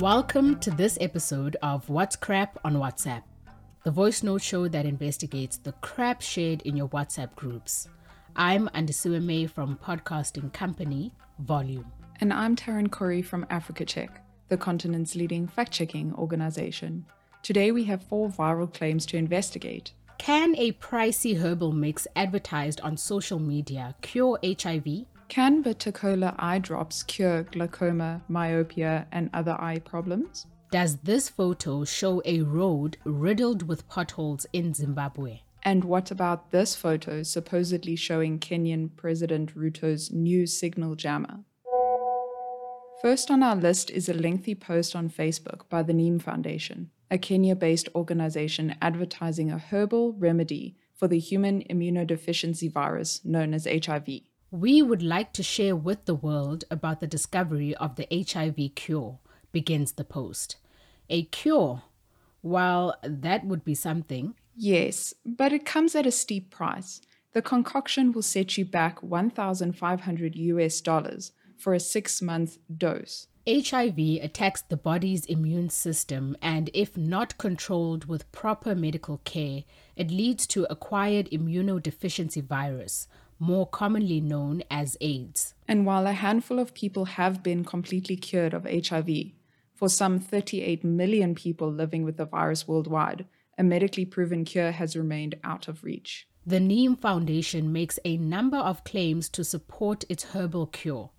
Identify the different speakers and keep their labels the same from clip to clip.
Speaker 1: Welcome to this episode of What's Crap on WhatsApp, the voice note show that investigates the crap shared in your WhatsApp groups. I'm Andisiwe May from podcasting company Volume.
Speaker 2: And I'm Taryn Corey from Africa Check, the continent's leading fact checking organization. Today we have four viral claims to investigate.
Speaker 1: Can a pricey herbal mix advertised on social media cure HIV?
Speaker 2: Can bitter eye drops cure glaucoma, myopia, and other eye problems?
Speaker 1: Does this photo show a road riddled with potholes in Zimbabwe?
Speaker 2: And what about this photo supposedly showing Kenyan President Ruto's new signal jammer? First on our list is a lengthy post on Facebook by the Neem Foundation, a Kenya based organization advertising a herbal remedy for the human immunodeficiency virus known as HIV.
Speaker 1: We would like to share with the world about the discovery of the HIV cure, begins the post. A cure? Well, that would be something.
Speaker 2: Yes, but it comes at a steep price. The concoction will set you back 1,500 US dollars for a six month dose.
Speaker 1: HIV attacks the body's immune system, and if not controlled with proper medical care, it leads to acquired immunodeficiency virus, more commonly known as AIDS.
Speaker 2: And while a handful of people have been completely cured of HIV, for some 38 million people living with the virus worldwide, a medically proven cure has remained out of reach.
Speaker 1: The Neem Foundation makes a number of claims to support its herbal cure.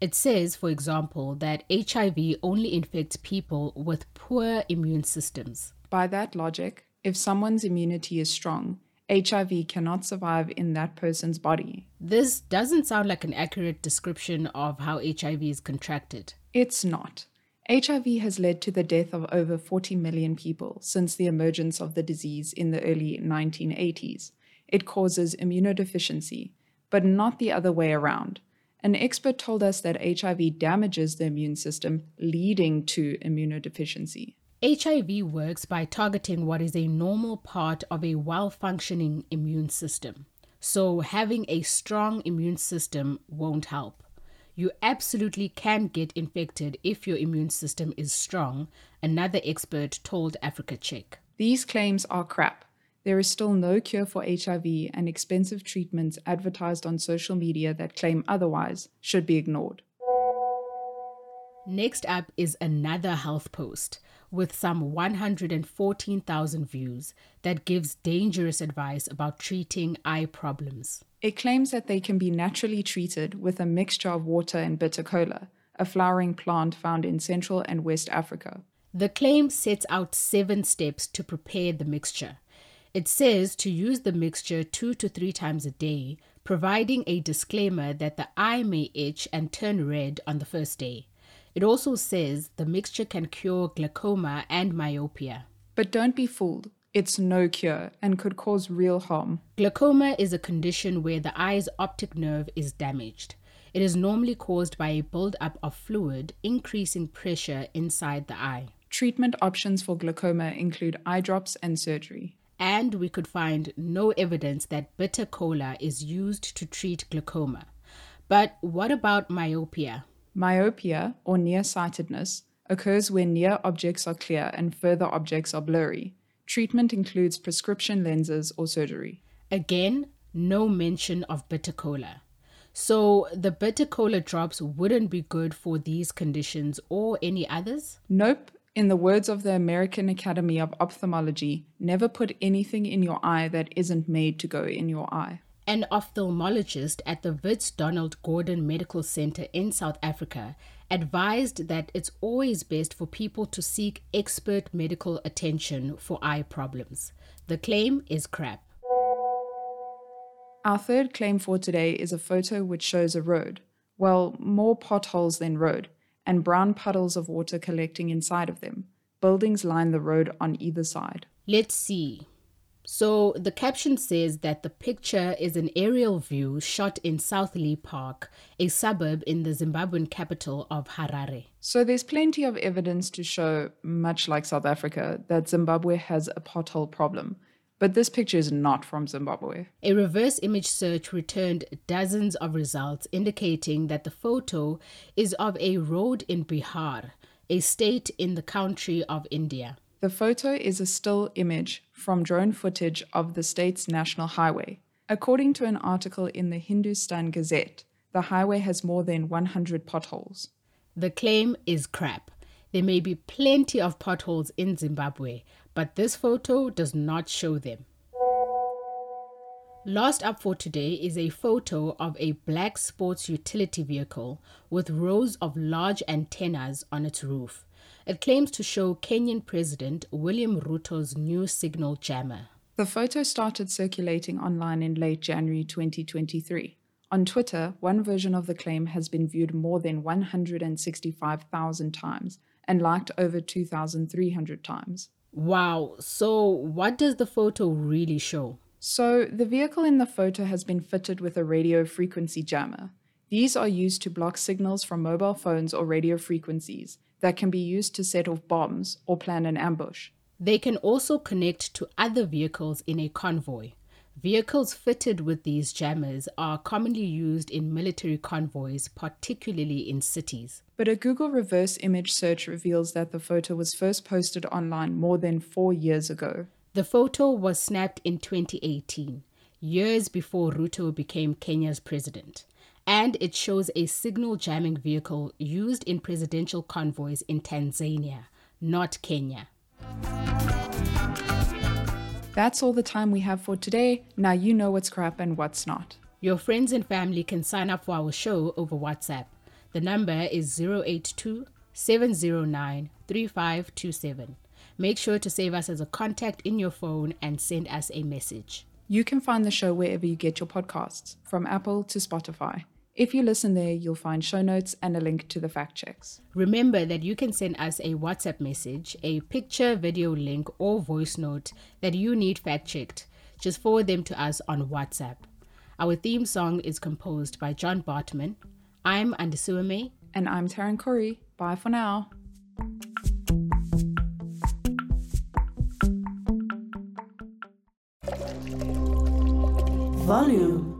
Speaker 1: It says, for example, that HIV only infects people with poor immune systems.
Speaker 2: By that logic, if someone's immunity is strong, HIV cannot survive in that person's body.
Speaker 1: This doesn't sound like an accurate description of how HIV is contracted.
Speaker 2: It's not. HIV has led to the death of over 40 million people since the emergence of the disease in the early 1980s. It causes immunodeficiency, but not the other way around. An expert told us that HIV damages the immune system, leading to immunodeficiency.
Speaker 1: HIV works by targeting what is a normal part of a well functioning immune system. So, having a strong immune system won't help. You absolutely can get infected if your immune system is strong, another expert told Africa Check.
Speaker 2: These claims are crap. There is still no cure for HIV, and expensive treatments advertised on social media that claim otherwise should be ignored.
Speaker 1: Next up is another health post with some 114,000 views that gives dangerous advice about treating eye problems.
Speaker 2: It claims that they can be naturally treated with a mixture of water and bitter cola, a flowering plant found in Central and West Africa.
Speaker 1: The claim sets out seven steps to prepare the mixture. It says to use the mixture two to three times a day, providing a disclaimer that the eye may itch and turn red on the first day. It also says the mixture can cure glaucoma and myopia.
Speaker 2: But don't be fooled. It's no cure and could cause real harm.
Speaker 1: Glaucoma is a condition where the eye's optic nerve is damaged. It is normally caused by a buildup of fluid, increasing pressure inside the eye.
Speaker 2: Treatment options for glaucoma include eye drops and surgery.
Speaker 1: And we could find no evidence that bitter cola is used to treat glaucoma. But what about myopia?
Speaker 2: Myopia, or nearsightedness, occurs when near objects are clear and further objects are blurry. Treatment includes prescription lenses or surgery.
Speaker 1: Again, no mention of bitter cola. So, the bitter cola drops wouldn't be good for these conditions or any others?
Speaker 2: Nope. In the words of the American Academy of Ophthalmology, never put anything in your eye that isn't made to go in your eye.
Speaker 1: An ophthalmologist at the Wits Donald Gordon Medical Center in South Africa advised that it's always best for people to seek expert medical attention for eye problems. The claim is crap.
Speaker 2: Our third claim for today is a photo which shows a road. Well, more potholes than road, and brown puddles of water collecting inside of them. Buildings line the road on either side.
Speaker 1: Let's see. So the caption says that the picture is an aerial view shot in Southlea Park, a suburb in the Zimbabwean capital of Harare.
Speaker 2: So there's plenty of evidence to show, much like South Africa, that Zimbabwe has a pothole problem. But this picture is not from Zimbabwe.
Speaker 1: A reverse image search returned dozens of results indicating that the photo is of a road in Bihar, a state in the country of India.
Speaker 2: The photo is a still image from drone footage of the state's national highway. According to an article in the Hindustan Gazette, the highway has more than 100 potholes.
Speaker 1: The claim is crap. There may be plenty of potholes in Zimbabwe, but this photo does not show them. Last up for today is a photo of a black sports utility vehicle with rows of large antennas on its roof. It claims to show Kenyan President William Ruto's new signal jammer.
Speaker 2: The photo started circulating online in late January 2023. On Twitter, one version of the claim has been viewed more than 165,000 times and liked over 2,300 times.
Speaker 1: Wow, so what does the photo really show?
Speaker 2: So, the vehicle in the photo has been fitted with a radio frequency jammer. These are used to block signals from mobile phones or radio frequencies that can be used to set off bombs or plan an ambush.
Speaker 1: They can also connect to other vehicles in a convoy. Vehicles fitted with these jammers are commonly used in military convoys, particularly in cities.
Speaker 2: But a Google reverse image search reveals that the photo was first posted online more than four years ago.
Speaker 1: The photo was snapped in 2018, years before Ruto became Kenya's president, and it shows a signal jamming vehicle used in presidential convoys in Tanzania, not Kenya.
Speaker 2: That's all the time we have for today. Now you know what's crap and what's not.
Speaker 1: Your friends and family can sign up for our show over WhatsApp. The number is 082 709 3527. Make sure to save us as a contact in your phone and send us a message.
Speaker 2: You can find the show wherever you get your podcasts, from Apple to Spotify. If you listen there, you'll find show notes and a link to the fact checks.
Speaker 1: Remember that you can send us a WhatsApp message, a picture, video link, or voice note that you need fact checked. Just forward them to us on WhatsApp. Our theme song is composed by John Bartman. I'm Andisiwe May.
Speaker 2: And I'm Taryn Corey. Bye for now.
Speaker 3: Volume.